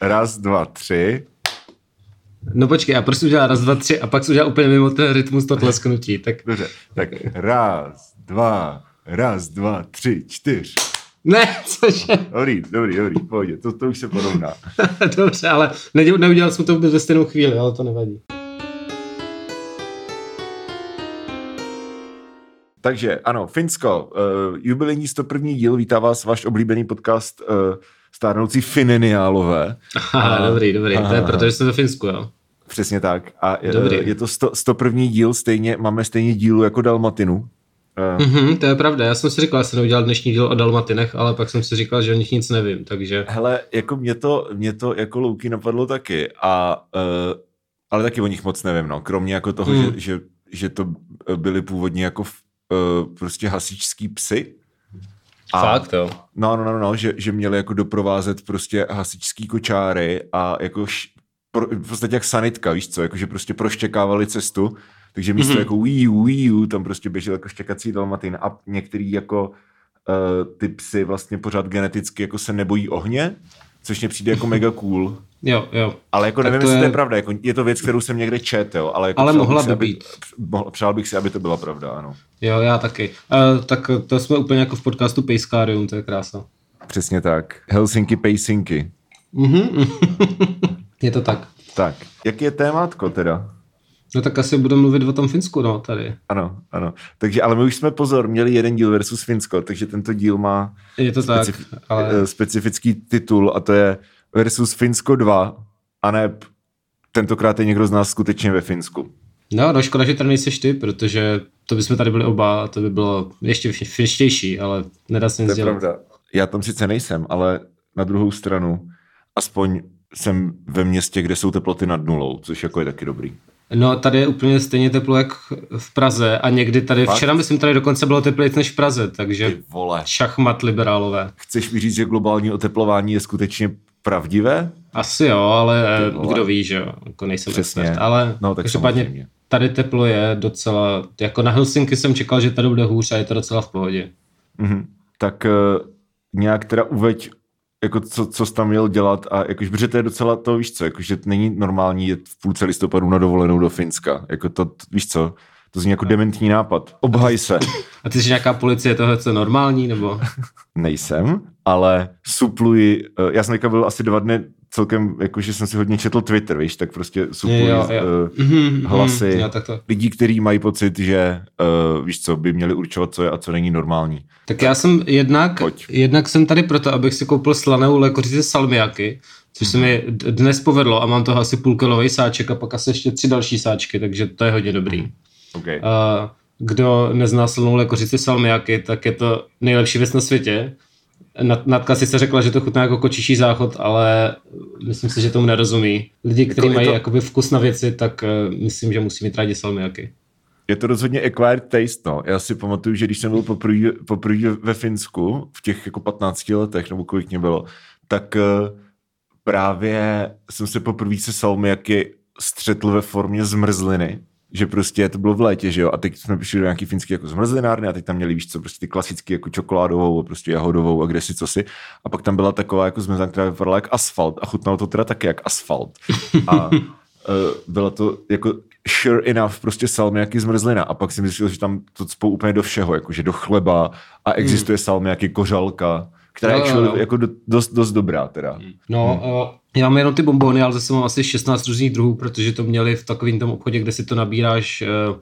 Raz, dva, tři. No počkej, já prostě udělal raz, dva, tři a pak jsem udělal úplně mimo ten rytmus to tlesknutí. Tak... Dobře, tak raz, dva, raz, dva, tři, čtyř. Ne, cože? Dobrý, dobrý, dobrý, pohodě, to, to už se porovná. Dobře, ale ne, neudělal jsme to vůbec ve stejnou chvíli, ale to nevadí. Takže ano, Finsko, uh, jubilejní 101. díl, vítá vás váš oblíbený podcast uh, stárnoucí Fineniálové. Aha, a, dobrý, dobrý, aha, to je protože jsme ve Finsku, jo. Přesně tak. A je, dobrý. je to 100, 101. díl, stejně, máme stejně dílu jako Dalmatinu. Uh, mm-hmm, to je pravda, já jsem si říkal, že jsem neudělal dnešní díl o Dalmatinech, ale pak jsem si říkal, že o nich nic nevím, takže... Hele, jako mě to, mě to jako louky napadlo taky, a, uh, ale taky o nich moc nevím, no, kromě jako toho, mm. že, že, že to byly původně jako uh, prostě hasičský psy. A, Fakt, jo. No, no, no, no, že, že měli jako doprovázet prostě hasičský kočáry a jako š, pro, v podstatě jak sanitka, víš co, jakože prostě proštěkávali cestu, takže místo mm-hmm. jako wiu, wiu, tam prostě běžel jako štěkací dalmatin a některý jako uh, ty psy vlastně pořád geneticky jako se nebojí ohně, což mě přijde jako mega cool. Jo, jo. Ale jako nevím, jestli to je pravda, jako je to věc, kterou jsem někde čet, jo, ale, jako ale mohla by být. Aby, přál bych si, aby to byla pravda, ano. Jo, já taky. Uh, tak to jsme úplně jako v podcastu Pejskárium, to je krása. Přesně tak. Helsinki, Pejsinky. Mm-hmm. je to tak. Tak, jaký je témátko teda? No tak asi budeme mluvit o tom Finsku, no, tady. Ano, ano. Takže, ale my už jsme pozor, měli jeden díl versus Finsko, takže tento díl má je to specif- tak, ale... Eh, specifický titul a to je versus Finsko 2 a ne tentokrát je někdo z nás skutečně ve Finsku. No, no škoda, že tady nejseš ty, protože to bychom tady byli oba a to by bylo ještě finštější, ale nedá se nic To je pravda. Já tam sice nejsem, ale na druhou stranu aspoň jsem ve městě, kde jsou teploty nad nulou, což jako je taky dobrý. No, tady je úplně stejně teplo jak v Praze a někdy tady, Fakt? včera myslím, tady dokonce bylo teplejc než v Praze, takže Ty vole. šachmat liberálové. Chceš mi říct, že globální oteplování je skutečně pravdivé? Asi jo, ale kdo ví, že jo, jako nejsem Přesně. expert, ale no, tak každopádně tady teplo je docela, jako na Helsinki jsem čekal, že tady bude hůř a je to docela v pohodě. Mm-hmm. Tak uh, nějak teda uveď jako co, co jsi tam měl dělat a jakož, protože to je docela to, víš co, jakože není normální jet v půlce listopadu na dovolenou do Finska, jako to, víš co, to zní jako dementní nápad. Obhaj se. A ty jsi nějaká policie toho, co normální, nebo? Nejsem, ale supluji, eh, já jsem byl asi dva dny celkem, jakože jsem si hodně četl Twitter, víš, tak prostě supluji jo, jo. Uh, mm-hmm, hlasy jo, tak to. lidí, kteří mají pocit, že uh, víš co, by měli určovat, co je a co není normální. Tak já jsem jednak, jednak jsem tady proto, abych si koupil slanou lekořice salmiaky, což se mi dnes povedlo a mám toho asi půlkilový sáček a pak asi ještě tři další sáčky, takže to je hodně dobrý. Okay. Uh, kdo nezná silnou lekořici salmiaky, tak je to nejlepší věc na světě. Natka si se řekla, že to chutná jako kočiší záchod, ale myslím si, že tomu nerozumí. Lidi, kteří mají to... jakoby vkus na věci, tak uh, myslím, že musí mít rádi salmiaky. Je to rozhodně acquired taste, no. Já si pamatuju, že když jsem byl poprvé, poprvé ve Finsku, v těch jako 15 letech, nebo kolik mě bylo, tak uh, právě jsem se poprvé se salmiaky střetl ve formě zmrzliny že prostě to bylo v létě, že jo, a teď jsme přišli do nějaký finský jako zmrzlinárny a teď tam měli, víš co, prostě ty klasické jako čokoládovou a prostě jahodovou a kde si co si. A pak tam byla taková jako zmrzlina, která vypadala jak asfalt a chutnalo to teda taky jak asfalt. A uh, bylo to jako sure enough prostě salmiaky zmrzlina a pak si myslel, že tam to spou úplně do všeho, jakože do chleba a existuje hmm. salmiaky kořalka která je no, no, no. jako dost, dost dobrá teda. No, hmm. uh, já mám jenom ty bombony, ale zase mám asi 16 různých druhů, protože to měli v takovém tom obchodě, kde si to nabíráš uh,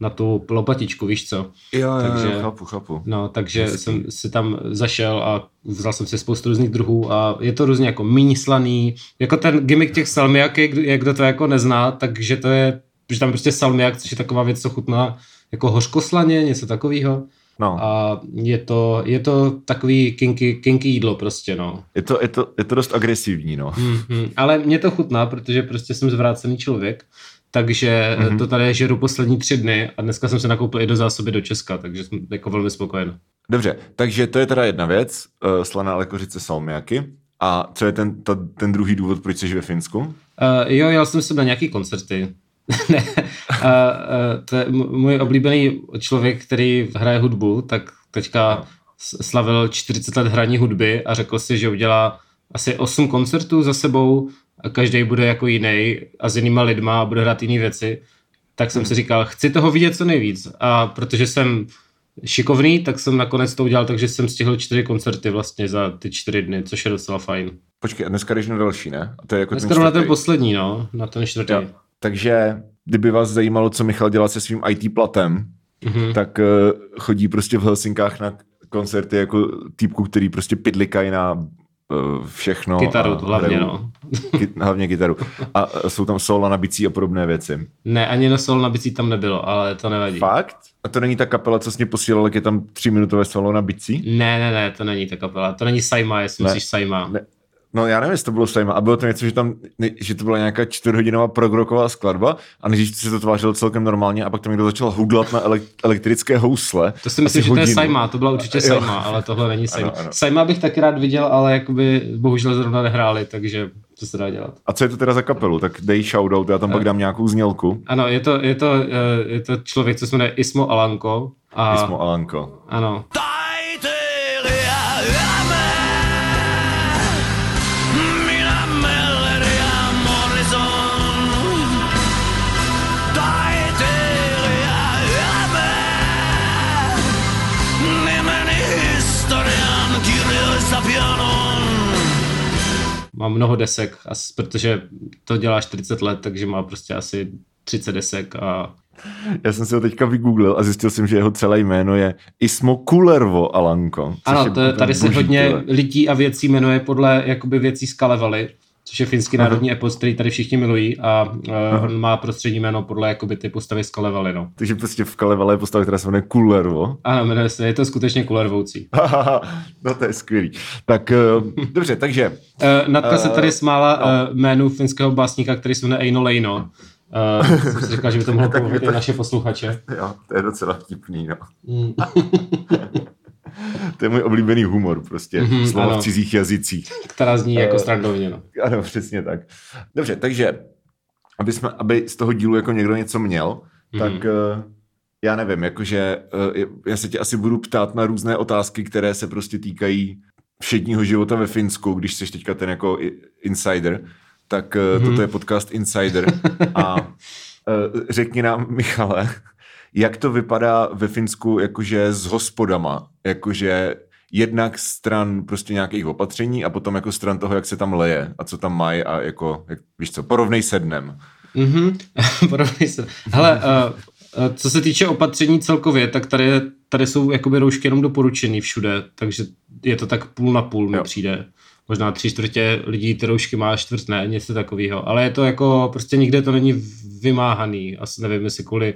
na tu lopatičku, víš co? Jo, takže, jo, chápu, chápu. No, takže Hezky. jsem si tam zašel a vzal jsem si spoustu různých druhů a je to různě jako míň slaný, jako ten gimmick těch salmiak, jak kdo to jako nezná, takže to je, že tam prostě salmiak, což je taková věc, co chutná jako hořkoslaně, něco takového. No. A je to, je to takový kinky, kinky jídlo prostě, no. Je to, je to, je to dost agresivní, no. Mm-hmm. Ale mě to chutná, protože prostě jsem zvrácený člověk, takže mm-hmm. to tady žeru poslední tři dny a dneska jsem se nakoupil i do zásoby do Česka, takže jsem jako velmi spokojen. Dobře, takže to je teda jedna věc, uh, slaná lekořice salmiaky. A co je ten, ta, ten druhý důvod, proč jsi ve Finsku? Uh, jo, jel jsem se na nějaký koncerty. ne, a, a, to je můj oblíbený člověk, který hraje hudbu, tak teďka slavil 40 let hraní hudby a řekl si, že udělá asi 8 koncertů za sebou a každý bude jako jiný a s jinýma lidma a bude hrát jiné věci, tak jsem si říkal, chci toho vidět co nejvíc. A protože jsem šikovný, tak jsem nakonec to udělal, takže jsem stihl čtyři koncerty vlastně za ty čtyři dny, což je docela fajn. Počkej, a dneska jdeš na další, ne? A to je jako dneska ten na ten poslední, no, na ten čtvrtý. Jo. Takže kdyby vás zajímalo, co Michal dělá se svým IT platem, mm-hmm. tak uh, chodí prostě v Helsinkách na koncerty jako týpku, který prostě pidlikají na uh, všechno. Kytaru, a hlavně, hrajou, no. Ky, hlavně kytaru. A jsou tam solo na bicí a podobné věci. Ne, ani na solo na bicí tam nebylo, ale to nevadí. Fakt? A to není ta kapela, co jsi mě posílal, jak je tam tříminutové solo na bicí? Ne, ne, ne, to není ta kapela. To není Saima, jestli ne. myslíš Saima. Ne, No já nevím, jestli to bylo stejné. A bylo to něco, že tam, že to byla nějaká čtvrthodinová progroková skladba a než se to tvářilo celkem normálně a pak tam někdo začal hudlat na elektrické housle. To si myslím, že hodinu. to je Saima, to byla určitě Saima, ale tohle není Saima. Ano, ano. Saima bych taky rád viděl, ale jakoby bohužel zrovna nehráli, takže co se dá dělat. A co je to teda za kapelu? Tak dej shoutout, já tam pak dám nějakou znělku. Ano, je to, je to, eh, je to člověk, co se jmenuje Ismo Alanko. A... Ismo Alanko. Ano. Má mnoho desek, protože to dělá 40 let, takže má prostě asi 30 desek a já jsem si ho teďka vygooglil a zjistil jsem, že jeho celé jméno je Ismo Kulervo Alanko. Ano, to, tady se hodně lidí a věcí jmenuje podle jakoby věcí z Kalevaly což je finský Aha. národní epos, který tady všichni milují a uh, on má prostřední jméno podle jakoby ty postavy z Kalevaly, no. Takže prostě v Kalevale je postava, která se jmenuje Kullervo. Ano, jmenuje se, je to skutečně Kullervoucí. no to je skvělý. Tak uh, dobře, takže... Uh, Natka uh, se tady smála no. uh, jménu finského básníka, který se jmenuje Eino Leino. Uh, jsem si říkal, že by to mohlo pomoct to... naše posluchače. Jo, to je docela vtipný, no. To je můj oblíbený humor, prostě. Mm-hmm, Slova ano. v cizích jazycích. Která zní jako strandovně, no. Ano, přesně tak. Dobře, takže, aby, jsme, aby z toho dílu jako někdo něco měl, mm-hmm. tak uh, já nevím, jakože uh, já se tě asi budu ptát na různé otázky, které se prostě týkají všedního života ve Finsku, když jsi teďka ten jako insider, tak mm-hmm. toto je podcast Insider. A řekni nám, Michale, jak to vypadá ve Finsku jakože s hospodama, jakože jednak stran prostě nějakých opatření a potom jako stran toho, jak se tam leje a co tam mají a jako, jak, víš co, porovnej se dnem. Mhm, porovnej se. Hele, uh, co se týče opatření celkově, tak tady, tady jsou jakoby roušky jenom doporučený všude, takže je to tak půl na půl mi přijde. Možná tři čtvrtě lidí ty roušky má, čtvrt ne, něco takového. Ale je to jako, prostě nikde to není vymáhaný. Asi nevím, jestli kvůli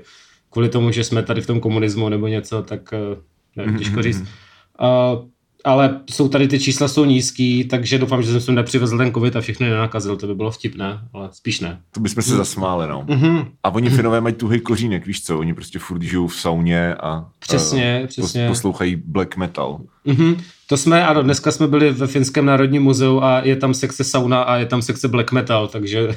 kvůli tomu, že jsme tady v tom komunismu nebo něco, tak eh, nevím, těžko říct. Uh, ale jsou tady ty čísla jsou nízký, takže doufám, že jsem sem nepřivezl ten covid a všechny nenakazil, to by bylo vtipné, ale spíš ne. To bychom se zasmáli, no. Mm-hmm. A oni Finové mají tuhý kořínek, víš co, oni prostě furt žijou v sauně a přesně, uh, přesně. poslouchají black metal. Mm-hmm. To jsme, ano, dneska jsme byli ve Finském národním muzeu a je tam sekce sauna a je tam sekce black metal, takže...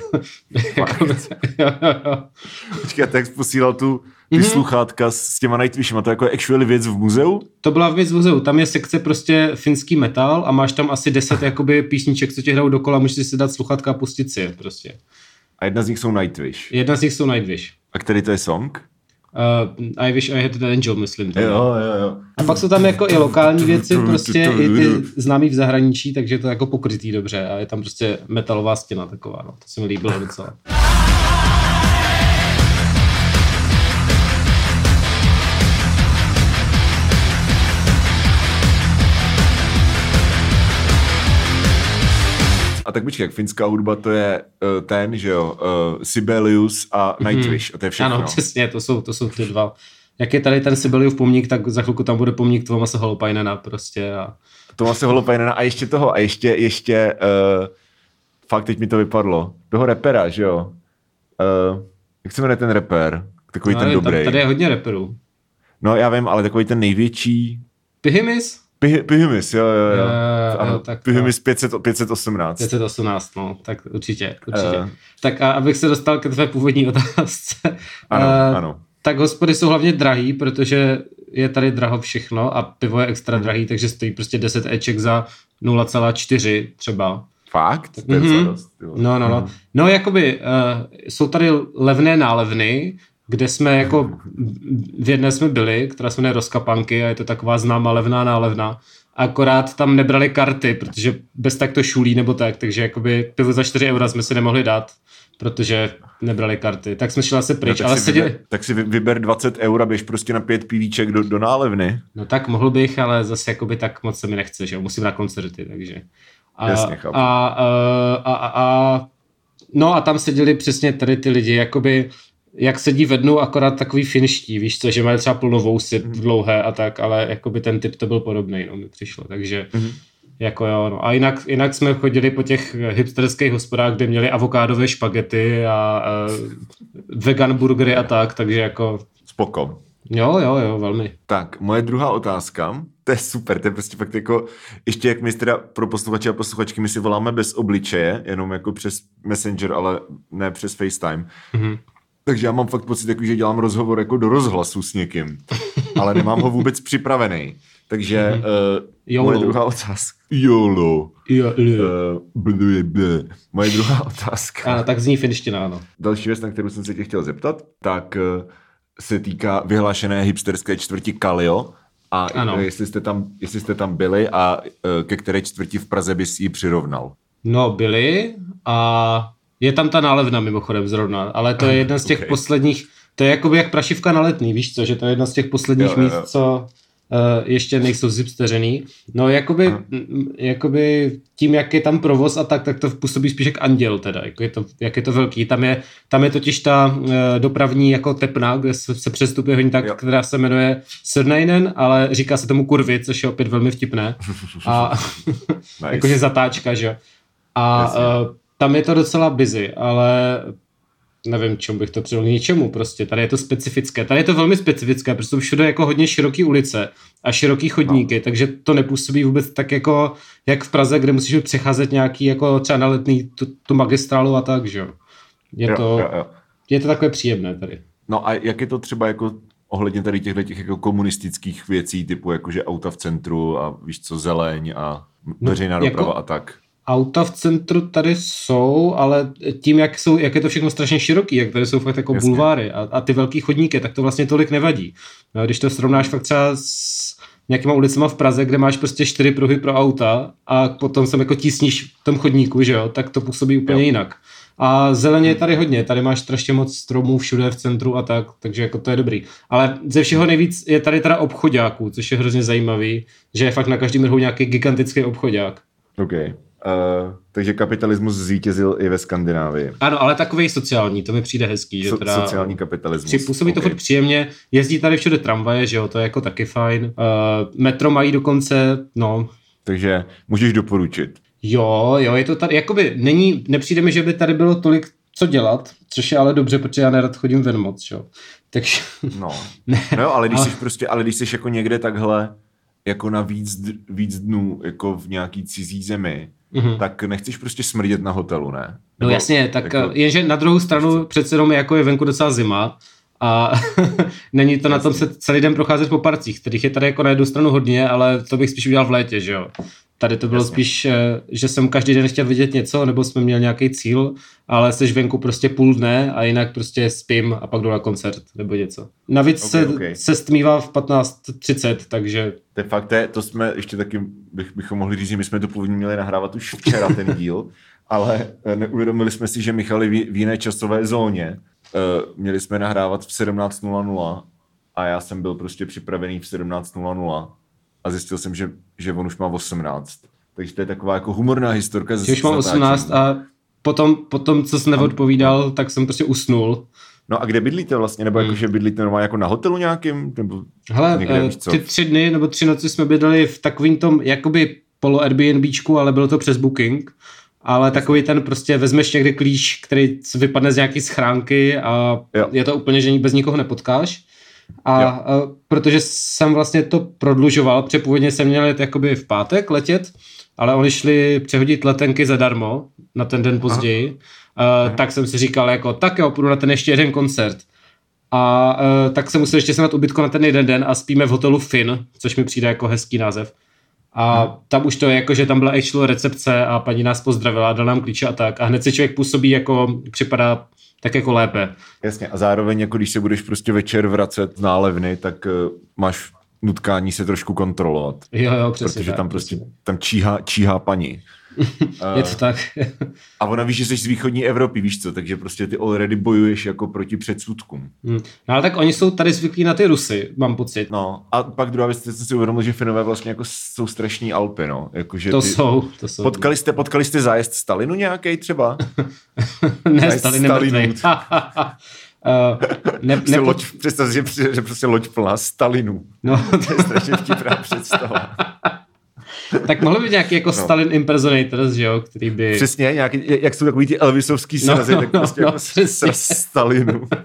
Počkej, tak posílal tu ty mm-hmm. sluchátka s těma Nightwishema, to je jako actually věc v muzeu? To byla věc v muzeu, tam je sekce prostě finský metal a máš tam asi deset jakoby písniček, co ti hrajou dokola, můžeš si dát sluchátka a pustit si je prostě. A jedna z nich jsou Nightwish. Jedna z nich jsou Nightwish. A který to je song? Uh, I wish I had an angel, myslím. Jo, jo, jo. A pak jsou tam jako i lokální věci, prostě i ty známý v zahraničí, takže je to jako pokrytý dobře a je tam prostě metalová stěna taková, no. To se mi líbilo docela. A tak počkej, jak finská hudba to je uh, ten, že jo, uh, Sibelius a mhm. Nightwish, mm-hmm. a to je všechno. Ano, přesně, to jsou, to jsou ty dva. Jak je tady ten Sibelius pomník, tak za chvilku tam bude pomník Tomase Holopainena prostě. A... Tomase Holopainena a ještě toho, a ještě, ještě, uh, fakt teď mi to vypadlo, toho repera, že jo. Uh, jak se jmenuje ten reper? Takový no, ten dobrý. Tady je hodně reperů. No já vím, ale takový ten největší. Pihimis? Pyhimis, jo, jo, jo. Uh, ano, tak Pyhimis 500, 518. 518, no, tak určitě, určitě. Uh. Tak a abych se dostal ke tvé původní otázce. Ano, uh, ano. Tak hospody jsou hlavně drahý, protože je tady draho všechno a pivo je extra Mhm. drahý, takže stojí prostě 10 eček za 0,4 třeba. Fakt? To je Mhm. mm-hmm. dost, jo. No, no, no. Mhm. No, jakoby, uh, jsou tady levné nálevny, kde jsme jako, v jedné jsme byli, která se jmenuje Rozkapanky a je to taková známá levná nálevna. Akorát tam nebrali karty, protože bez tak to šulí nebo tak, takže jakoby pivo za 4 eura jsme si nemohli dát, protože nebrali karty. Tak jsme šli asi No, pryč, tak, ale si seděli... vyber, tak si vy- vyber 20 eur a běž prostě na pět pivíček do, do nálevny. No tak mohl bych, ale zase jakoby tak moc se mi nechce, že jo, musím na koncerty, takže. A, Jasně, chápu. a, a, a, a, a, no a tam seděli přesně tady ty lidi, jakoby jak sedí ve dnu, akorát takový finští, víš co, že mají třeba plno vousy Mhm. dlouhé a tak, ale jakoby ten typ to byl podobný, no mi přišlo, takže Mhm. jako jo, no. A jinak, jinak jsme chodili po těch hipsterských hospodách, kde měli avokádové špagety a, a vegan burgery a tak, takže jako Spoko. jo, jo, jo, velmi. Tak, moje druhá otázka, to je super, to je prostě fakt jako, ještě jak my teda pro posluchače a posluchačky, my si voláme bez obličeje, jenom jako přes Messenger, ale ne přes FaceTime. Mhm. Takže já mám fakt pocit, jako, že dělám rozhovor jako do rozhlasu s někým, ale nemám ho vůbec připravený. Takže uh, YOLO. moje druhá otázka. YOLO. Jo, jo. Uh, blé, blé. Moje druhá otázka. Ano, tak zní finština, ano. Další věc, na kterou jsem se tě chtěl zeptat, tak eh, se týká vyhlášené hipsterské čtvrti Kalio. A Ano. jestli, jste tam, jestli jste tam byli a eh, ke které čtvrti v Praze bys ji přirovnal. No, byli a je tam ta nálevna mimochodem zrovna, ale to je jedna z těch Ok. posledních, to je jakoby jak prašivka na letný, víš co, že to je jedna z těch posledních Jo, jo, míst, jo. co uh, ještě nejsou zipsteřený. No, jakoby, Aha. jakoby tím, jak je tam provoz a tak, tak to působí spíš jak anděl teda, jako je to, jak je to velký. Tam je, tam je totiž ta uh, dopravní jako tepna, kde se, se přestupuje hodně tak, Jo. která se jmenuje Sörneinen, ale říká se tomu kurvy, což je opět velmi vtipné. A Nice. jakože zatáčka, že jo. A Jasně. uh, tam je to docela busy, ale nevím, čemu bych to přidal, ničemu prostě. Tady je to specifické. Tady je to velmi specifické, protože jsou všude jako hodně široké ulice a široký chodníky, no. takže to nepůsobí vůbec tak jako, jak v Praze, kde musíš přecházet nějaký jako třeba na letný tu, tu magistrálu a tak, že jo. Je, Jo, to, jo, jo. je to takové příjemné tady. No a jak je to třeba jako ohledně tady těchto těch jako komunistických věcí, typu jakože auta v centru a víš co, zeleň a No, veřejná jako- doprava a tak. Auta v centru tady jsou, ale tím, jak, jsou, jak je to všechno strašně široký, jak tady jsou fakt jako Jasně. bulváry a, a ty velký chodníky, tak to vlastně tolik nevadí. No, když to srovnáš fakt třeba s nějakýma ulicema v Praze, kde máš prostě čtyři pruhy pro auta a potom se jako tísníš v tom chodníku, že jo, tak to působí úplně Jo. jinak. A zeleně je tady hodně, tady máš strašně moc stromů všude v centru a tak, takže jako to je dobrý. Ale ze všeho nejvíc je tady teda obchodáků, což je hrozně zajímavý, že je fakt na každém rohu nějaký gigantický obchodák. OK. Uh, takže kapitalismus zvítězil i ve Skandinávii. Ano, ale takový sociální, to mi přijde hezký. Že So, teda sociální kapitalismus. Při, působí to OK. furt příjemně, jezdí tady všude tramvaje, že jo, to je jako taky fajn. Uh, metro mají dokonce, no, Takže můžeš doporučit. jo, jo, je to tady, jakoby není, nepřijde mi, že by tady bylo tolik co dělat, což je ale dobře, protože já nerad chodím ven moc, jo. Takže, No. ne, No jo, ale když Ale- jsi prostě, ale když jsi jako někde takhle jako na víc, víc dnů, jako v nějaký cizí zemi, Mhm. tak nechceš prostě smrdět na hotelu, ne? No Nebo jasně, tak jako, jako, jenže na druhou stranu přece jenom jako je venku docela zima a není to na tom Jasně. se celý den procházet po parcích, kterých je tady jako na jednu stranu hodně, ale to bych spíš udělal v létě, že jo. Tady to bylo Jasně. spíš, eh, že jsem každý den chtěl vidět něco, nebo jsme měl nějaký cíl, ale jsi venku prostě půl dne a jinak prostě spím a pak jdu na koncert nebo něco. Navíc Ok, se, ok. se stmívá v 15.30, takže To je fakt, to, je, to jsme ještě taky, bych, bychom mohli říct, že my jsme to původně měli nahrávat už včera ten díl, ale eh, neuvědomili jsme si, že Michal je v, v jiné časové zóně. Uh, měli jsme nahrávat v 17.00 a já jsem byl prostě připravený v 17.00 a zjistil jsem, že, že on už má 18. Takže to je taková jako humorná historka. že už mám zatáčení. 18 a potom, potom co jsi neodpovídal, tak jsem prostě usnul. No a kde bydlíte vlastně? Nebo jako, že bydlíte normálně jako na hotelu nějakým? Nebo Hele, někde, co? ty tři dny nebo tři noci jsme bydleli v takovým tom jakoby polo Airbnbčku, ale bylo to přes Booking. Ale takový ten prostě vezmeš někde klíč, který vypadne z nějaký schránky a Jo. je to úplně, že bez nikoho nepotkáš. A, Jo. a protože jsem vlastně to prodlužoval, protože původně jsem měl jet jakoby v pátek letět, ale oni šli přehodit letenky zadarmo na ten den později, uh, tak jsem si říkal jako, tak jo, půjdu na ten ještě jeden koncert. A uh, tak se musel ještě sehnat ubytko na ten jeden den a spíme v hotelu Finn, což mi přijde jako hezký název. A hmm. tam už to je jako, že tam byla actual recepce a paní nás pozdravila, dala nám klíče a tak. A hned se člověk působí jako, připadá tak jako lépe. Jasně, a zároveň jako když se budeš prostě večer vracet z nálevny, tak uh, máš nutkání se trošku kontrolovat. Jo, jo, přesně Protože tak, tam prostě, tam číhá, číhá paní. Je to tak. A ona ví, že jsi z východní Evropy, víš co, takže prostě ty already bojuješ jako proti předsudkům. Hmm. No ale tak oni jsou tady zvyklí na ty Rusy, mám pocit. No a pak druhá věc, jsem si uvědomil, že Finové vlastně jako jsou strašní Alpy, no. Jako, že To ty... jsou, to jsou. Potkali jste, potkali jste zájezd Stalinu nějaký třeba? ne, Zájezd Stalin nemrtvej. Uh, ne, Prostě nepo... loď, představ že, že prostě loď plná Stalinů. no, To je strašně vtipná představa. tak mohlo být nějaký jako No. Stalin impersonators, že jo, který by... Přesně, nějaký, jak jsou takový ty Elvisovský No, srazy, tak no, prostě no, jako přesně. sraz Stalinu.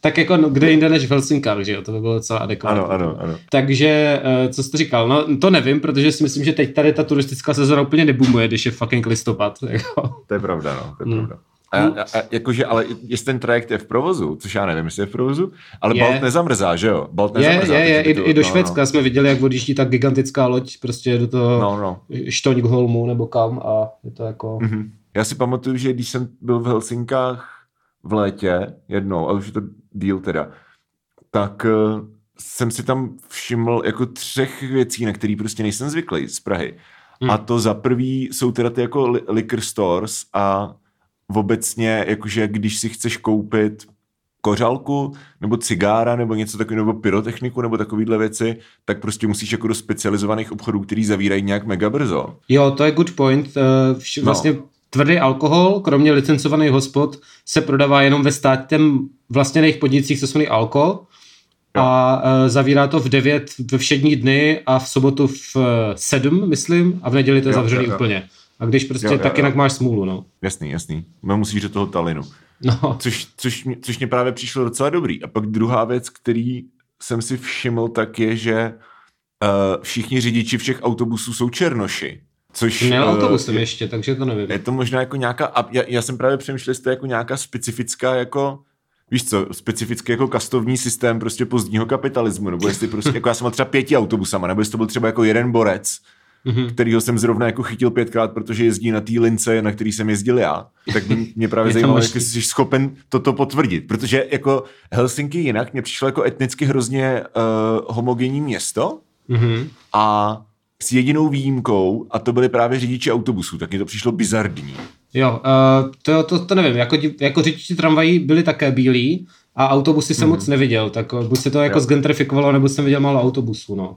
Tak jako no, kde jinde než v Helsinkách, že jo, to by bylo docela adekvátní. Ano, ano, ano. Takže, eh, co jsi říkal, no to nevím, protože si myslím, že teď tady ta turistická sezóna úplně nebumuje, když je fucking listopad. Jako. To je pravda, no, to je Hmm. pravda. A, a, a, jakože, ale jestli ten trajekt je v provozu, což já nevím, jestli je v provozu, ale Je. Balt nezamrzá, že jo? Balt Je, nezamrzá. je, je, by i, to- i do no, Švédska jsme viděli, jak odjíždí ta gigantická loď prostě do toho No, no. Štoňgholmu nebo kam a je to jako... Mhm. Já si pamatuju, že když jsem byl v Helsinkách v létě jednou, ale už je to díl teda, tak uh, jsem si tam všiml jako třech věcí, na které prostě nejsem zvyklý z Prahy. Hmm. A to za prvý jsou teda ty jako li- liquor stores a obecně jakože když si chceš koupit kořalku, nebo cigára, nebo něco takového, nebo pyrotechniku, nebo takovýhle věci, tak prostě musíš jako do specializovaných obchodů, který zavírají nějak mega brzo. Jo, to je good point. eh, No. vlastně tvrdý alkohol, kromě licencovaných hospod, se prodává jenom ve státním vlastněných podnicích, co jsou jmenují Alko. A uh, zavírá to v 9 ve všední dny a v sobotu v uh, 7, myslím, a v neděli to je Jo, zavřený jo, jo. úplně. A když prostě Jo, jo, tak jo. jinak máš smůlu, no. Jasný, jasný. No, musíš do toho Talinu. No, Což, což, mě, což mě právě přišlo docela dobrý. A pak druhá věc, který jsem si všiml, tak je, že uh, všichni řidiči všech autobusů jsou černoši. Což měl eh, autobusem je, ještě, takže to nevím. je to možná jako nějaká, a já, já jsem právě přemýšlel, jestli to je jako nějaká specifická jako Víš co, specifický jako kastovní systém prostě pozdního kapitalismu, nebo jestli prostě, jako já jsem měl třeba pěti autobusama, nebo jestli to byl třeba jako jeden borec, Mhm. kterýho jsem zrovna jako chytil pětkrát, protože jezdí na té lince, na který jsem jezdil já, tak by mě právě zajímalo, jak jsi schopen toto potvrdit, protože jako Helsinki jinak mě přišlo jako etnicky hrozně uh, homogenní město Mhm. a s jedinou výjimkou, a to byly právě řidiči autobusů, tak mi to přišlo bizardní. Jo, uh, to, to, to nevím, jako, jako řidiči tramvají byli také bílí a autobusy jsem moc neviděl, tak eh, buď se to jako. Jo. zgentrifikovalo, nebo jsem viděl málo autobusů, no.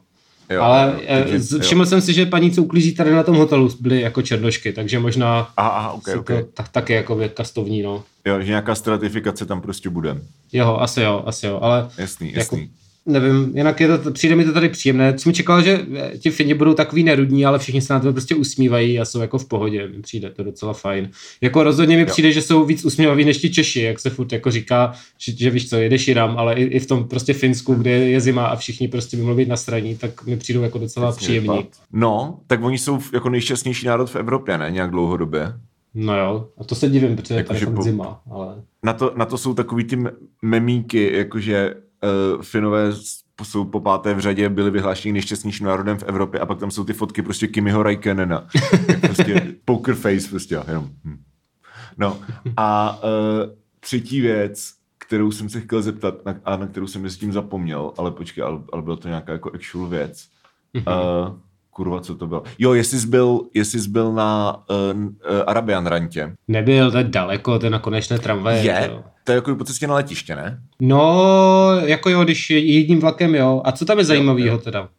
Jo, Ale jo, eh, takže- z- jo. všiml jsem si, že paní, co uklízí tady na tom hotelu, byly jako černošky, takže možná Aha, aha, okay, okay. to tak, taky jako kastovní, no. Jo, že nějaká stratifikace tam prostě bude. Jo, asi jo, asi jo, ale Jasný, Jako- jasný. Nevím, jinak je to, přijde mi to tady příjemné. Jsem čekal, že eh, ti Fini budou takový nerudní, ale všichni se na to prostě usmívají a jsou jako v pohodě, mi přijde to docela fajn. Jako rozhodně mi Jo. přijde, že jsou víc usmívaví než ti Češi, jak se furt jako říká, že, že víš co, jedeš jinam, ale i, i, v tom prostě Finsku, kde je zima a všichni prostě by mohli být na straní, tak mi přijdou jako docela Jasně, příjemní. fakt. No, tak oni jsou jako nejšťastnější národ v Evropě, ne? Nějak dlouhodobě. No jo, a to se divím, protože je Jako, že fakt po- zima, ale... Na to, na to jsou takový ty memíky, jakože uh, Finové jsou po páté v řadě, byli vyhlášeni nejšťastnějším národem v Evropě a pak tam jsou ty fotky prostě Kimiho Raikkonena. Jak prostě poker face prostě, jenom. Hm. No a uh, třetí věc, kterou jsem se chtěl zeptat na, a na kterou jsem mezi tím zapomněl, ale počkej, ale, ale byla to nějaká jako actual věc. Uh, kurva, co to bylo? Jo, jestli jsi byl, jestli jsi byl na uh, uh, Arabian rantě. Nebyl, to je daleko, to je na konečné tramvaje. Je? jo. To je jako po cestě na letiště, ne? No, jako jo, když je jedním vlakem, jo. A co tam je zajímavého teda?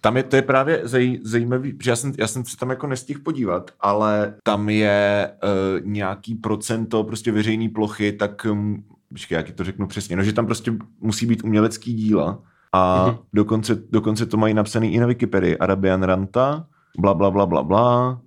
Tam je, to je právě zaj, zajímavý, protože já jsem, já jsem se tam jako nestihl podívat, ale tam je uh, nějaký procento prostě veřejné plochy, tak, um, počkej, jak to řeknu přesně, no, že tam prostě musí být umělecký díla a Mhm. dokonce, dokonce to mají napsaný i na Wikipedii, Arabian Ranta, bla, bla, bla, bla, bla.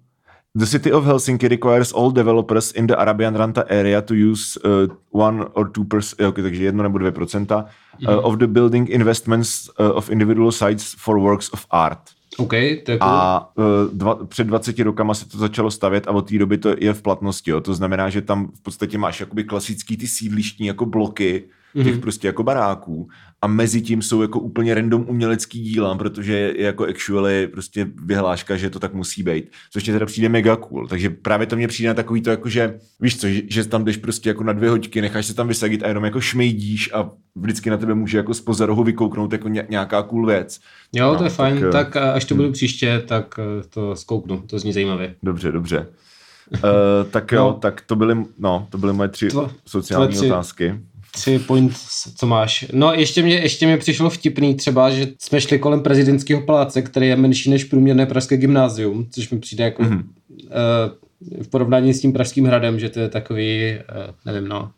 The city of Helsinki requires all developers in the Arabian Ranta area to use uh, one or two percent, okay, takže jedno nebo dvě procenta uh, of the building investments uh, of individual sites for works of art. OK, to je cool. A uh, dva, před 20 rokama se to začalo stavět a od té doby to je v platnosti. Jo. To znamená, že tam v podstatě máš jakoby klasický ty sídlištní jako bloky, těch mm-hmm. prostě jako baráků a mezi tím jsou jako úplně random umělecký díla, protože je jako actually prostě vyhláška, že to tak musí být, což mě teda přijde mega cool, takže právě to mě přijde na takový to jako, že víš co, že, že tam jdeš prostě jako na dvě hoďky, necháš se tam vysadit a jenom jako šmejdíš a vždycky na tebe může jako spoza rohu vykouknout jako nějaká cool věc. Jo, no, to je fajn, tak, tak až to budu hmm. příště, tak eh, to zkouknu, to zní zajímavě. Dobře, dobře. Uh, tak jo, no. tak to byly, no, to byly moje tři Tvo, sociální tři, otázky. Tři points, co máš. No, ještě mě, ještě mě přišlo vtipný třeba, že jsme šli kolem prezidentského paláce, který je menší než průměrné pražské gymnázium, což mi přijde jako mm-hmm. uh, v porovnání s tím pražským hradem, že to je takový, uh, nevím, no,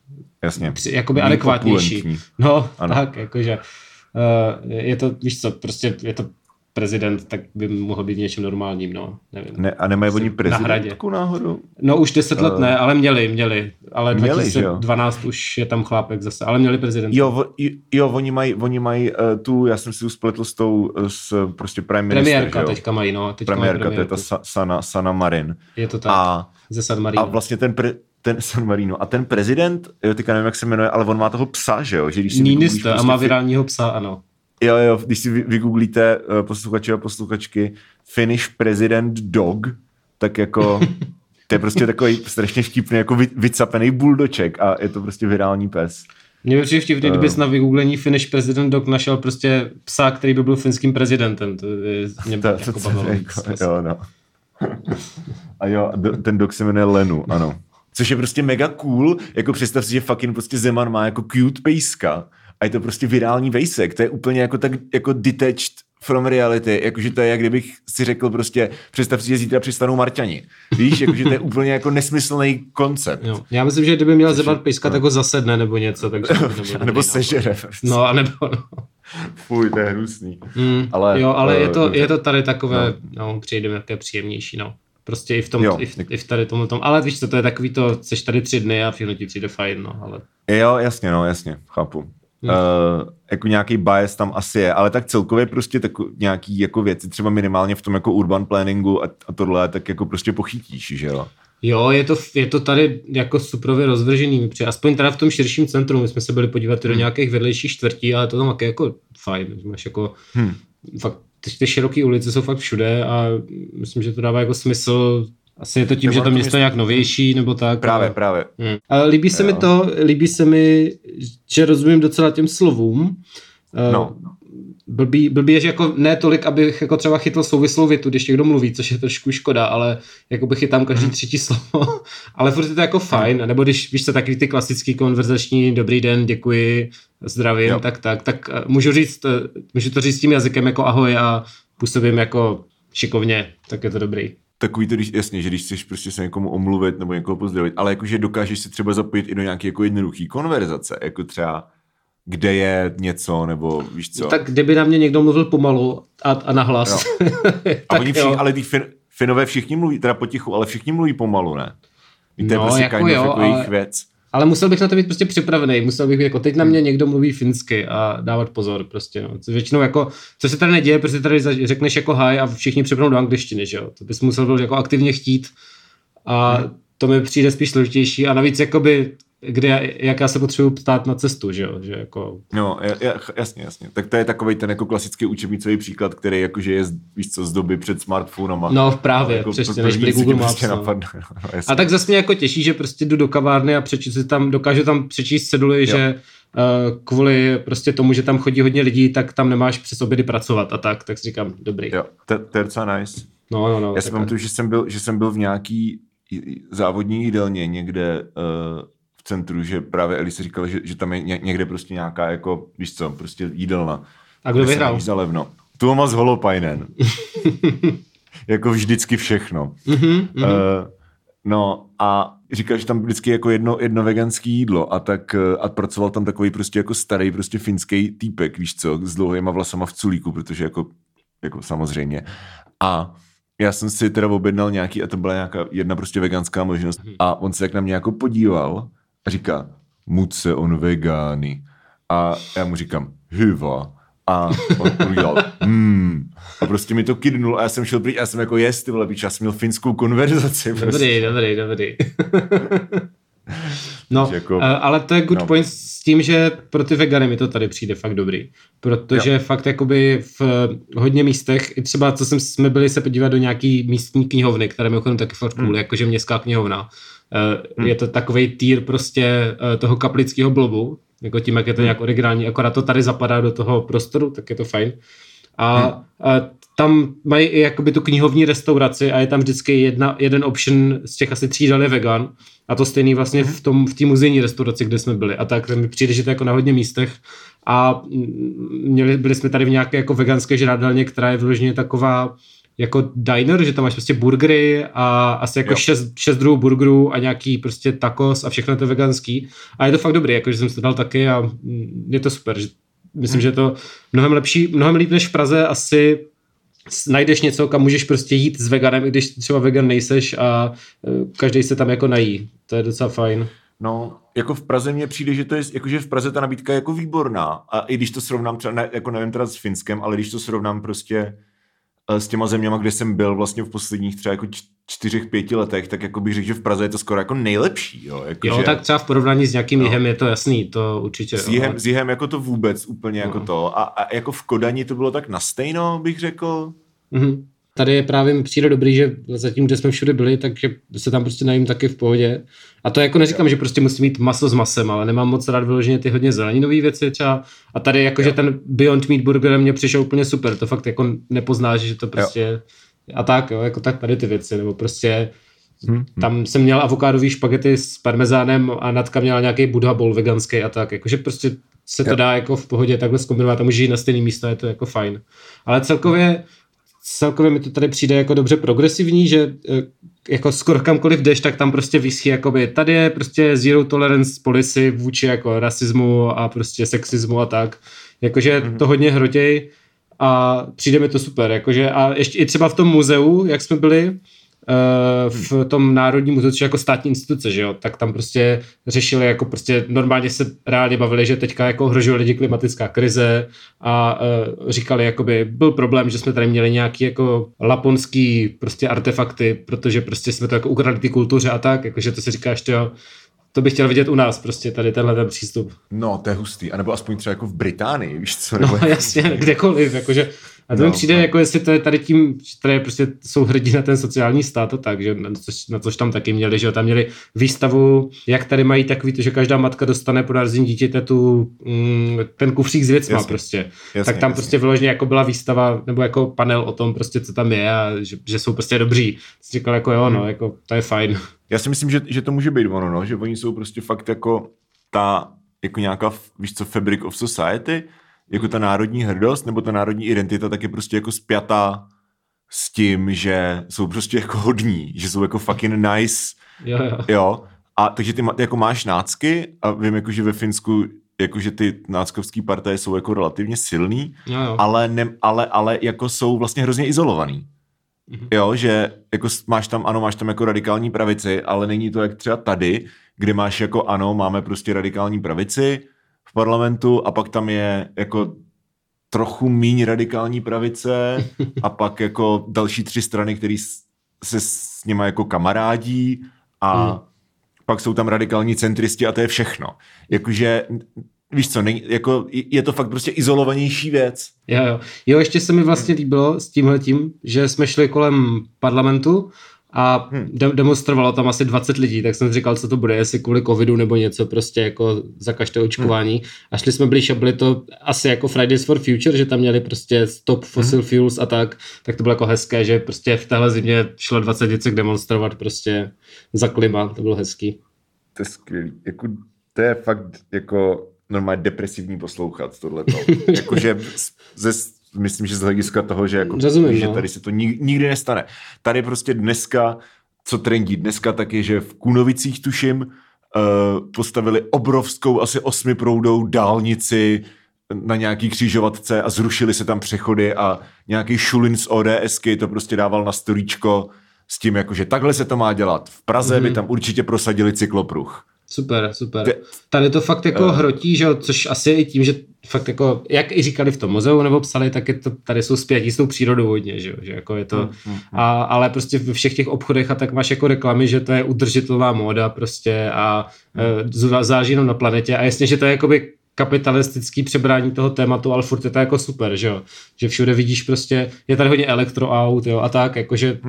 Jasně. Při, jakoby adekvátnější. No, ano. tak, jakože uh, je to, víš co, prostě je to prezident, tak by mohl být něčím normálním, no, nevím. Ne, a nemají oni prezidentku na náhodou? No už deset let uh, ne, ale měli, měli. Ale měli, 2012 už je tam chlápek zase, ale měli prezident. Jo, jo, oni mají, oni mají uh, tu, já jsem si už spletl s tou, s prostě prime minister, Premiérka teďka mají, no. Teďka premiérka, mají to je ta Sa, Sana, Sana Marin. Je to tak, a, ze San Marino. A vlastně ten, pre, ten San Marino. A ten prezident, jo, teďka nevím, jak se jmenuje, ale on má toho psa, že jo? Že když si Nínista, prostě a má virálního psa, ano. Jo, jo, když si vygooglíte uh, posluchači a posluchačky Finnish President Dog, tak jako to je prostě takový strašně vtipný, jako vy, vycapený buldoček a je to prostě virální pes. Mě by přijde vtipný, kdybys na vygooglení Finnish President Dog našel prostě psa, který by byl finským prezidentem. To je, mě to, jako to, bavilo. Jako, jo, no. A jo, ten dog se jmenuje Lenu, ano. Což je prostě mega cool, jako představ si, že fucking prostě Zeman má jako cute pejska a je to prostě virální vejsek, to je úplně jako tak jako detached from reality, jakože to je, jak kdybych si řekl prostě, představ si, že zítra přistanou Marťani. Víš, jakože to je úplně jako nesmyslný koncept. Jo. Já myslím, že kdyby měl zebat pejska, no. tak ho zasedne nebo něco. Takže nebo nebo sežere. No, a nebo no. Fuj, to je hnusný. Mm, ale, jo, ale uh, je, to, je to tady takové, no, no přejdeme jaké příjemnější, no. Prostě i v, tom, jo. i, v, i v tady tomhle tom. Ale víš co, to je takový to, jsi tady tři dny a všechno ti přijde fajn, no, ale... Jo, jasně, no, jasně, chápu. Hmm. Uh, jako nějaký bias tam asi je, ale tak celkově prostě tak nějaký jako věci, třeba minimálně v tom jako urban planningu a, a tohle, tak jako prostě pochytíš, že jo? Jo, je to, je to tady jako suprově rozvržený, protože aspoň teda v tom širším centru, my jsme se byli podívat hmm. do nějakých vedlejších čtvrtí, ale to tam je jako fajn, máš jako hmm. fakt ty, ty široké ulice jsou fakt všude a myslím, že to dává jako smysl asi je to tím, že to město je nějak novější, nebo tak. Právě, ale... právě. Hmm. Ale líbí se jo. mi to, líbí se mi, že rozumím docela těm slovům. No. Blbý, blbý je, že jako ne tolik, abych jako třeba chytl souvislou větu, když někdo mluví, což je trošku škoda, ale jako bych chytám každý hmm. třetí slovo, ale furt je to jako fajn, hmm. nebo když víš co, taky ty klasický konverzační dobrý den, děkuji, zdravím, jo. tak tak, tak eh, můžu říct, eh, můžu to říct tím jazykem jako ahoj a působím jako šikovně, tak je to dobrý takový to, když, jasně, že když chceš prostě se někomu omluvit nebo někoho pozdravit, ale jakože dokážeš se třeba zapojit i do nějaké jako jednoduché konverzace, jako třeba kde je něco, nebo víš co. Tak kdyby na mě někdo mluvil pomalu a, a nahlas. a oni všichni, ale ty fin, Finové všichni mluví, teda potichu, ale všichni mluví pomalu, ne? Víte, no, prostě jako, jo, jako ale... jejich věc. Ale musel bych na to být prostě připravený, musel bych jako teď na mě někdo mluví finsky a dávat pozor prostě, no. Většinou jako, co se tady neděje, prostě tady řekneš jako hi a všichni přepnou do angličtiny, že jo. To bys musel byl jako aktivně chtít a hmm. to mi přijde spíš složitější a navíc jakoby kde, jak já se potřebuji ptát na cestu, že jo? Že jako... No, jasně, jasně. Tak to je takový ten jako klasický učebnicový příklad, který jakože je, víc co, z doby před smartphonama. No, právě, jako přesně, než by Google Maps. Prostě no. Napadne, no, a tak zase mě jako těší, že prostě jdu do kavárny a přečíst si tam, dokážu tam přečíst ceduly, jo. že uh, kvůli prostě tomu, že tam chodí hodně lidí, tak tam nemáš přes obědy pracovat a tak, tak si říkám, dobrý. Jo, to, to je docela nice. No, no, no. Já si pamatuju, že jsem byl, že jsem byl v nějaký závodní jídelně někde uh, centru, že právě Elise říkala, že, že tam je někde prostě nějaká jako, víš co, prostě jídelna. A kdo vyhrál? Za levno. Tuomas Holopajnen. jako vždycky všechno. Mm-hmm, mm-hmm. Uh, no a říkal, že tam vždycky jako jedno, jedno veganské jídlo a tak eh, a pracoval tam takový prostě jako starý prostě finský týpek, víš co, s dlouhýma vlasama v culíku, protože jako, jako samozřejmě. A já jsem si teda objednal nějaký, a to byla nějaká jedna prostě veganská možnost mhm. a on se jak na mě jako podíval a říká, muce on vegány. A já mu říkám, hyva. A on udělal, hmm. A prostě mi to kydnul a já jsem šel pryč a jsem jako jest, ty vole, já jsem měl finskou konverzaci. Prostě. Dobrý, dobrý, dobrý. No, jako, ale to je good no. point s tím, že pro ty vegany mi to tady přijde fakt dobrý. Protože jo. fakt jakoby v hodně místech, i třeba co jsem, jsme byli se podívat do nějaký místní knihovny, které mimochodem taky fakt cool, hmm. jakože městská knihovna. Hmm. Je to takový týr prostě toho kaplického blobu, jako tím, jak je to hmm. nějak originální, akorát to tady zapadá do toho prostoru, tak je to fajn. A, hmm. a tam mají i jakoby tu knihovní restauraci a je tam vždycky jedna, jeden option z těch asi tří dal je vegan a to stejný vlastně hmm. v tom v té muzejní restauraci, kde jsme byli a tak mi přijde, že to je jako na hodně místech a měli, byli jsme tady v nějaké jako veganské žrádelně, která je vyloženě taková jako diner, že tam máš prostě burgery a asi jako šest, šest druhů burgerů a nějaký prostě tacos a všechno to veganský. A je to fakt dobrý, jakože jsem to dal taky a je to super. Že myslím, hmm. že je to mnohem lepší, mnohem líp než v Praze asi najdeš něco, kam můžeš prostě jít s veganem, i když třeba vegan nejseš a e, každý se tam jako nají. To je docela fajn. No, jako v Praze mně přijde, že to je, jako že v Praze ta nabídka je jako výborná. A i když to srovnám třeba, ne, jako nevím teda s Finskem, ale když to srovnám prostě s těma zeměma, kde jsem byl vlastně v posledních třeba jako čtyřech, pěti letech, tak jako bych řekl, že v Praze je to skoro jako nejlepší. Jo, jako jo že, tak třeba v porovnání s nějakým no. jihem je to jasný, to určitě. S jihem, s jihem jako to vůbec úplně jako no. jako to. A, a, jako v Kodani to bylo tak na stejno, bych řekl. Mm-hmm tady je právě mi přijde dobrý, že zatím, kde jsme všude byli, takže se tam prostě najím taky v pohodě. A to jako neříkám, že prostě musí mít maso s masem, ale nemám moc rád vyloženě ty hodně zeleninové věci třeba. A tady jako, že ten Beyond Meat Burger mě přišel úplně super, to fakt jako nepoznáš, že to prostě... Jo. A tak, jo, jako tak tady ty věci, nebo prostě Hmm, Tam jsem měl avokádový špagety s parmezánem a Natka měla nějaký Buddha bowl veganský a tak. Jakože prostě se to dá jako v pohodě takhle zkombinovat a může jít na stejný místo, je to jako fajn. Ale celkově celkově mi to tady přijde jako dobře progresivní, že eh, jako skoro kamkoliv jdeš, tak tam prostě vysí jakoby, tady je prostě zero tolerance policy vůči jako rasismu a prostě sexismu a tak. Jakože mm-hmm. to hodně hrotěj a přijde mi to super, jakože a ještě i třeba v tom muzeu, jak jsme byli, v tom Národním muzeu, jako státní instituce, že jo, tak tam prostě řešili, jako prostě normálně se reálně bavili, že teďka jako ohrožuje lidi klimatická krize a uh, říkali, jakoby byl problém, že jsme tady měli nějaký jako laponský prostě artefakty, protože prostě jsme to jako ukradli ty kultuře a tak, jakože to si říkáš, jo, to bych chtěl vidět u nás, prostě tady tenhle ten přístup. No, to je hustý. A nebo aspoň třeba jako v Británii, víš co? Nebo... No jasně, kdekoliv, jakože a to no, mi přijde, no. jako jestli to je tady tím, že tady prostě jsou hrdí na ten sociální stát a tak, že na což, na což tam taky měli, že tam měli výstavu, jak tady mají takový to, že každá matka dostane po narození dítěte tu, mm, ten kufřík s věcma jasně, prostě. Jasně, tak tam jasně. prostě vyloženě jako byla výstava, nebo jako panel o tom prostě, co tam je a že, že jsou prostě dobří. Jsi říkal jako jo, no, hmm. no, jako to je fajn. Já si myslím, že, že to může být ono, no, že oni jsou prostě fakt jako ta, jako nějaká, víš co, fabric of society, jako ta národní hrdost nebo ta národní identita tak je prostě jako spjatá s tím, že jsou prostě jako hodní, že jsou jako fucking nice. Jo, jo. jo. A takže ty, ty jako máš nácky a vím jako, že ve Finsku jakože ty náckovský partaje jsou jako relativně silný, jo, jo. Ale, ne, ale, ale jako jsou vlastně hrozně izolovaný. Mm-hmm. Jo, že jako máš tam, ano, máš tam jako radikální pravici, ale není to jak třeba tady, kde máš jako ano, máme prostě radikální pravici, v parlamentu a pak tam je jako trochu míň radikální pravice a pak jako další tři strany, které se s nima jako kamarádí a hmm. pak jsou tam radikální centristi a to je všechno. Jakože víš co, nej, jako je to fakt prostě izolovanější věc. Jo, jo. Jo, ještě se mi vlastně líbilo s tímhletím, že jsme šli kolem parlamentu a hmm. de- demonstrovalo tam asi 20 lidí, tak jsem říkal, co to bude, jestli kvůli covidu nebo něco, prostě jako zakažte očkování. Hmm. A šli jsme blíž a byli to asi jako Fridays for Future, že tam měli prostě stop fossil hmm. fuels a tak, tak to bylo jako hezké, že prostě v téhle zimě šlo 20 děcek demonstrovat prostě za klima, to bylo hezký. To je skvělý, jako, to je fakt jako normálně depresivní poslouchat tohleto. Jakože ze myslím, že z hlediska toho, že, jako, Rozumím, že no. tady se to nikdy nestane. Tady prostě dneska, co trendí dneska, tak je, že v Kunovicích tuším, uh, postavili obrovskou asi osmiproudou dálnici na nějaký křižovatce a zrušili se tam přechody a nějaký šulin z ODSky to prostě dával na storíčko s tím, jako, že takhle se to má dělat. V Praze mm-hmm. by tam určitě prosadili cyklopruh. Super, super. Tady to fakt jako uh, hrotí, že což asi i tím, že fakt jako, jak i říkali v tom muzeu nebo psali, tak je to, tady jsou zpětí s tou přírodou hodně, že, že jako je to, mm, mm, a, ale prostě ve všech těch obchodech a tak máš jako reklamy, že to je udržitelná móda prostě a e, záží jenom na planetě a jasně, že to je jakoby kapitalistický přebrání toho tématu, ale furt je to jako super, že jo? Že všude vidíš prostě, je tady hodně elektroaut, jo, a tak, jakože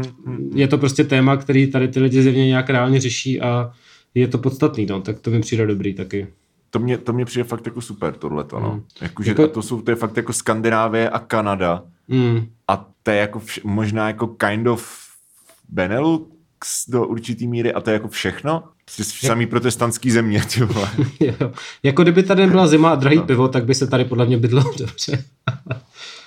je to prostě téma, který tady ty lidi zjevně nějak reálně řeší a je to podstatný, no, tak to mi přijde dobrý taky. To mě, to mě přijde fakt jako super, tohleto, no. Mm. Jako, že jako... to, jsou, to je fakt jako Skandinávie a Kanada mm. a to je jako vš- možná jako kind of Benelux do určitý míry a to je jako všechno. Prostě samý Jak... protestantský země, ty vole. jo. Jako kdyby tady byla zima a drahý no. pivo, tak by se tady podle mě bydlo dobře.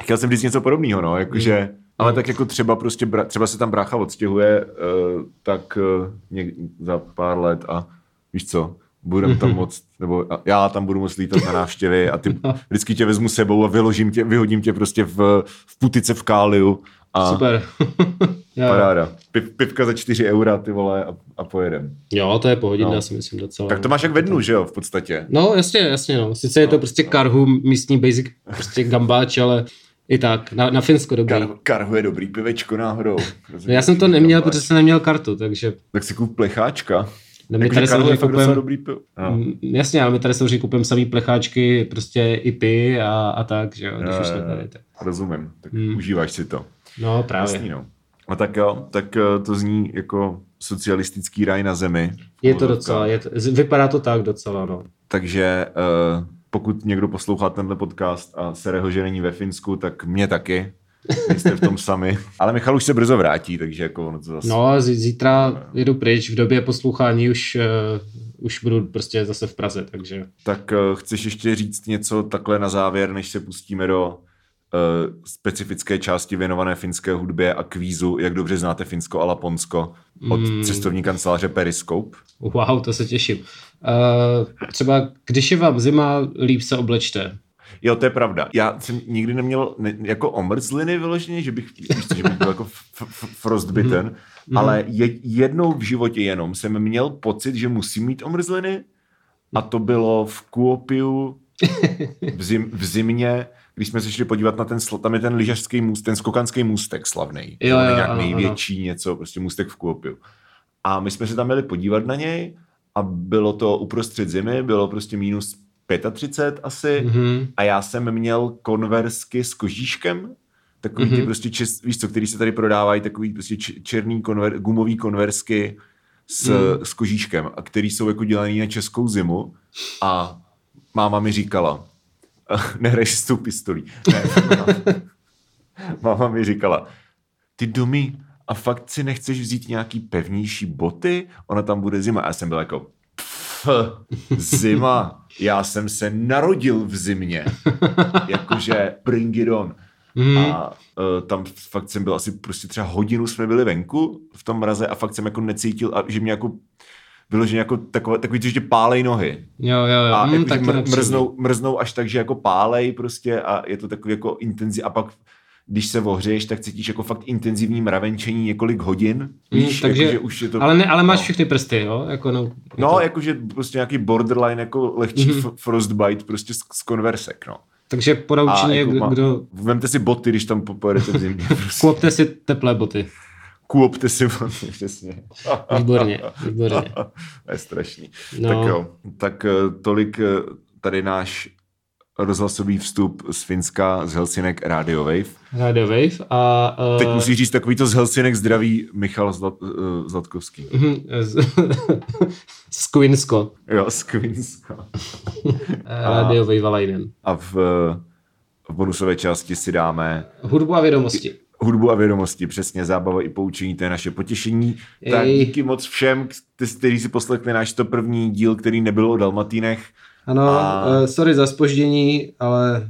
Chtěl jsem říct něco podobného, no, jakože mm ale tak jako třeba prostě, třeba se tam brácha odstěhuje, uh, tak uh, něk, za pár let a víš co, budem tam moc, nebo já tam budu moc lítat na návštěvy a ty vždycky tě vezmu sebou a vyložím tě, vyhodím tě prostě v, v putice v káliu. A Super. paráda. Piv, pivka za 4 eura, ty vole, a, a pojedem. Jo, to je pohodina, no. si myslím docela. Tak to máš jak ve dnu, že jo, v podstatě. No, jasně, jasně, no. Sice je to no. prostě karhu, místní basic, prostě gambáč, ale i tak, na, na Finsko dobrý. Kar, karhu je dobrý pivečko náhodou. Já jsem to neměl, protože jsem neměl kartu, takže... Tak si kup plecháčka. No, my tady samozřejmě kupujeme, dobrý pil. No. Jasně, ale my tady samozřejmě kupujeme samý plecháčky, prostě py a, a tak, že jo, když už jsme tady. Tak. Rozumím, tak hmm. užíváš si to. No právě. Jasný, no. A tak jo, tak eh, to zní jako socialistický raj na zemi. Je to docela, je to, vypadá to tak docela, no. Takže uh, pokud někdo poslouchá tenhle podcast a se že není ve Finsku, tak mě taky. Jste v tom sami. Ale Michal už se brzo vrátí, takže jako ono to zase... No, zítra jedu pryč, v době poslouchání už, uh, už budu prostě zase v Praze, takže... Tak uh, chceš ještě říct něco takhle na závěr, než se pustíme do specifické části věnované finské hudbě a kvízu, jak dobře znáte Finsko a Laponsko od mm. cestovní kanceláře Periscope? Wow, to se těším. Uh, třeba, když je vám zima, líp se oblečte. Jo, to je pravda. Já jsem nikdy neměl ne, jako omrzliny vyloženě, že bych, že bych byl jako frostbitten, mm-hmm. ale je, jednou v životě jenom jsem měl pocit, že musím mít omrzliny a to bylo v Kuopiu v, zim, v zimě, když jsme se šli podívat na ten, tam je ten lyžařský můst, ten skokanský můstek slavný. Jo, jo, nějak ano, největší ano. něco, prostě můstek v Kuopiu. A my jsme se tam měli podívat na něj a bylo to uprostřed zimy, bylo prostě minus 35 asi mm-hmm. a já jsem měl konversky s kožíškem, takový mm-hmm. ty prostě, čes, víš co, který se tady prodávají, takový prostě černý konver, gumový konversky s, mm. s kožíškem a který jsou jako dělaný na českou zimu a máma mi říkala, nehraješ s tou pistolí. Ne, máma mi říkala, ty domy, a fakt si nechceš vzít nějaký pevnější boty? Ona tam bude zima. A já jsem byl jako, pff, zima. Já jsem se narodil v zimě. Jakože bring it on. Mm. A uh, tam fakt jsem byl asi prostě třeba hodinu jsme byli venku v tom mraze a fakt jsem jako necítil, a že mě jako vyloženě jako takové, takový, že pálej nohy. Jo, jo, jo. A mm, jako, mr, mrznou, mrznou až tak, že jako pálej prostě a je to takový jako intenzi a pak když se ohřeješ, tak cítíš jako fakt intenzivní mravenčení několik hodin. Mm, víš, mm, takže, jako, že už je to, ale, ne, ale máš no. všechny prsty, jo? Jako, no, no to... jakože prostě nějaký borderline, jako lehčí mm-hmm. frostbite prostě z, z konversek, no. Takže podaučení, jako kdo... Vemte si boty, když tam pojedete v zimě. Prostě. Kuopte si teplé boty. Kuopte si boty, přesně. Výborně, výborně. to je strašný. No. Tak jo, tak eh, tolik eh, tady náš rozhlasový vstup z Finska, z Helsinek Radio Wave. Radio Wave a... Uh... Teď musíš říct takový to z Helsinek zdraví Michal Zlat, uh, Zlatkovský. z Queensko. Jo, z Queensko. Radio Wave Alainen. A v, v bonusové části si dáme... Hudbu a vědomosti. Hudbu a vědomosti, přesně, zábava i poučení, to je naše potěšení. Ej. Tak díky moc všem, kteří si poslechli náš to první díl, který nebyl o Dalmatínech. Ano, a... uh, sorry za spoždění, ale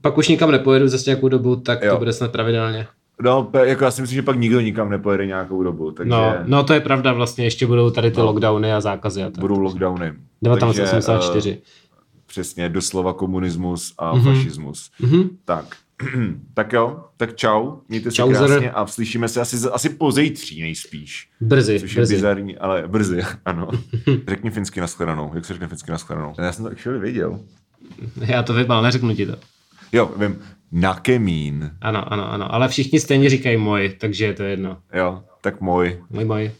pak už nikam nepojedu za nějakou dobu, tak jo. to bude snad pravidelně. No, jako já si myslím, že pak nikdo nikam nepojede nějakou dobu. Takže... No, no, to je pravda vlastně, ještě budou tady ty no, lockdowny a zákazy. A tak. Budou lockdowny. 1984. Takže, uh, přesně, doslova komunismus a mm-hmm. fašismus. Mm-hmm. Tak, tak jo, tak čau, mějte se Čau, krásně zer. a slyšíme se asi, asi pozejtří nejspíš. Brzy, Což je brzy. bizarní, ale brzy, ano. Řekni finsky nashledanou, jak se řekne finsky nashledanou? Já jsem to actually věděl. Já to vím, ale neřeknu ti to. Jo, vím, nakemín. Ano, ano, ano, ale všichni stejně říkají můj, takže je to jedno. Jo, tak můj. Můj, můj.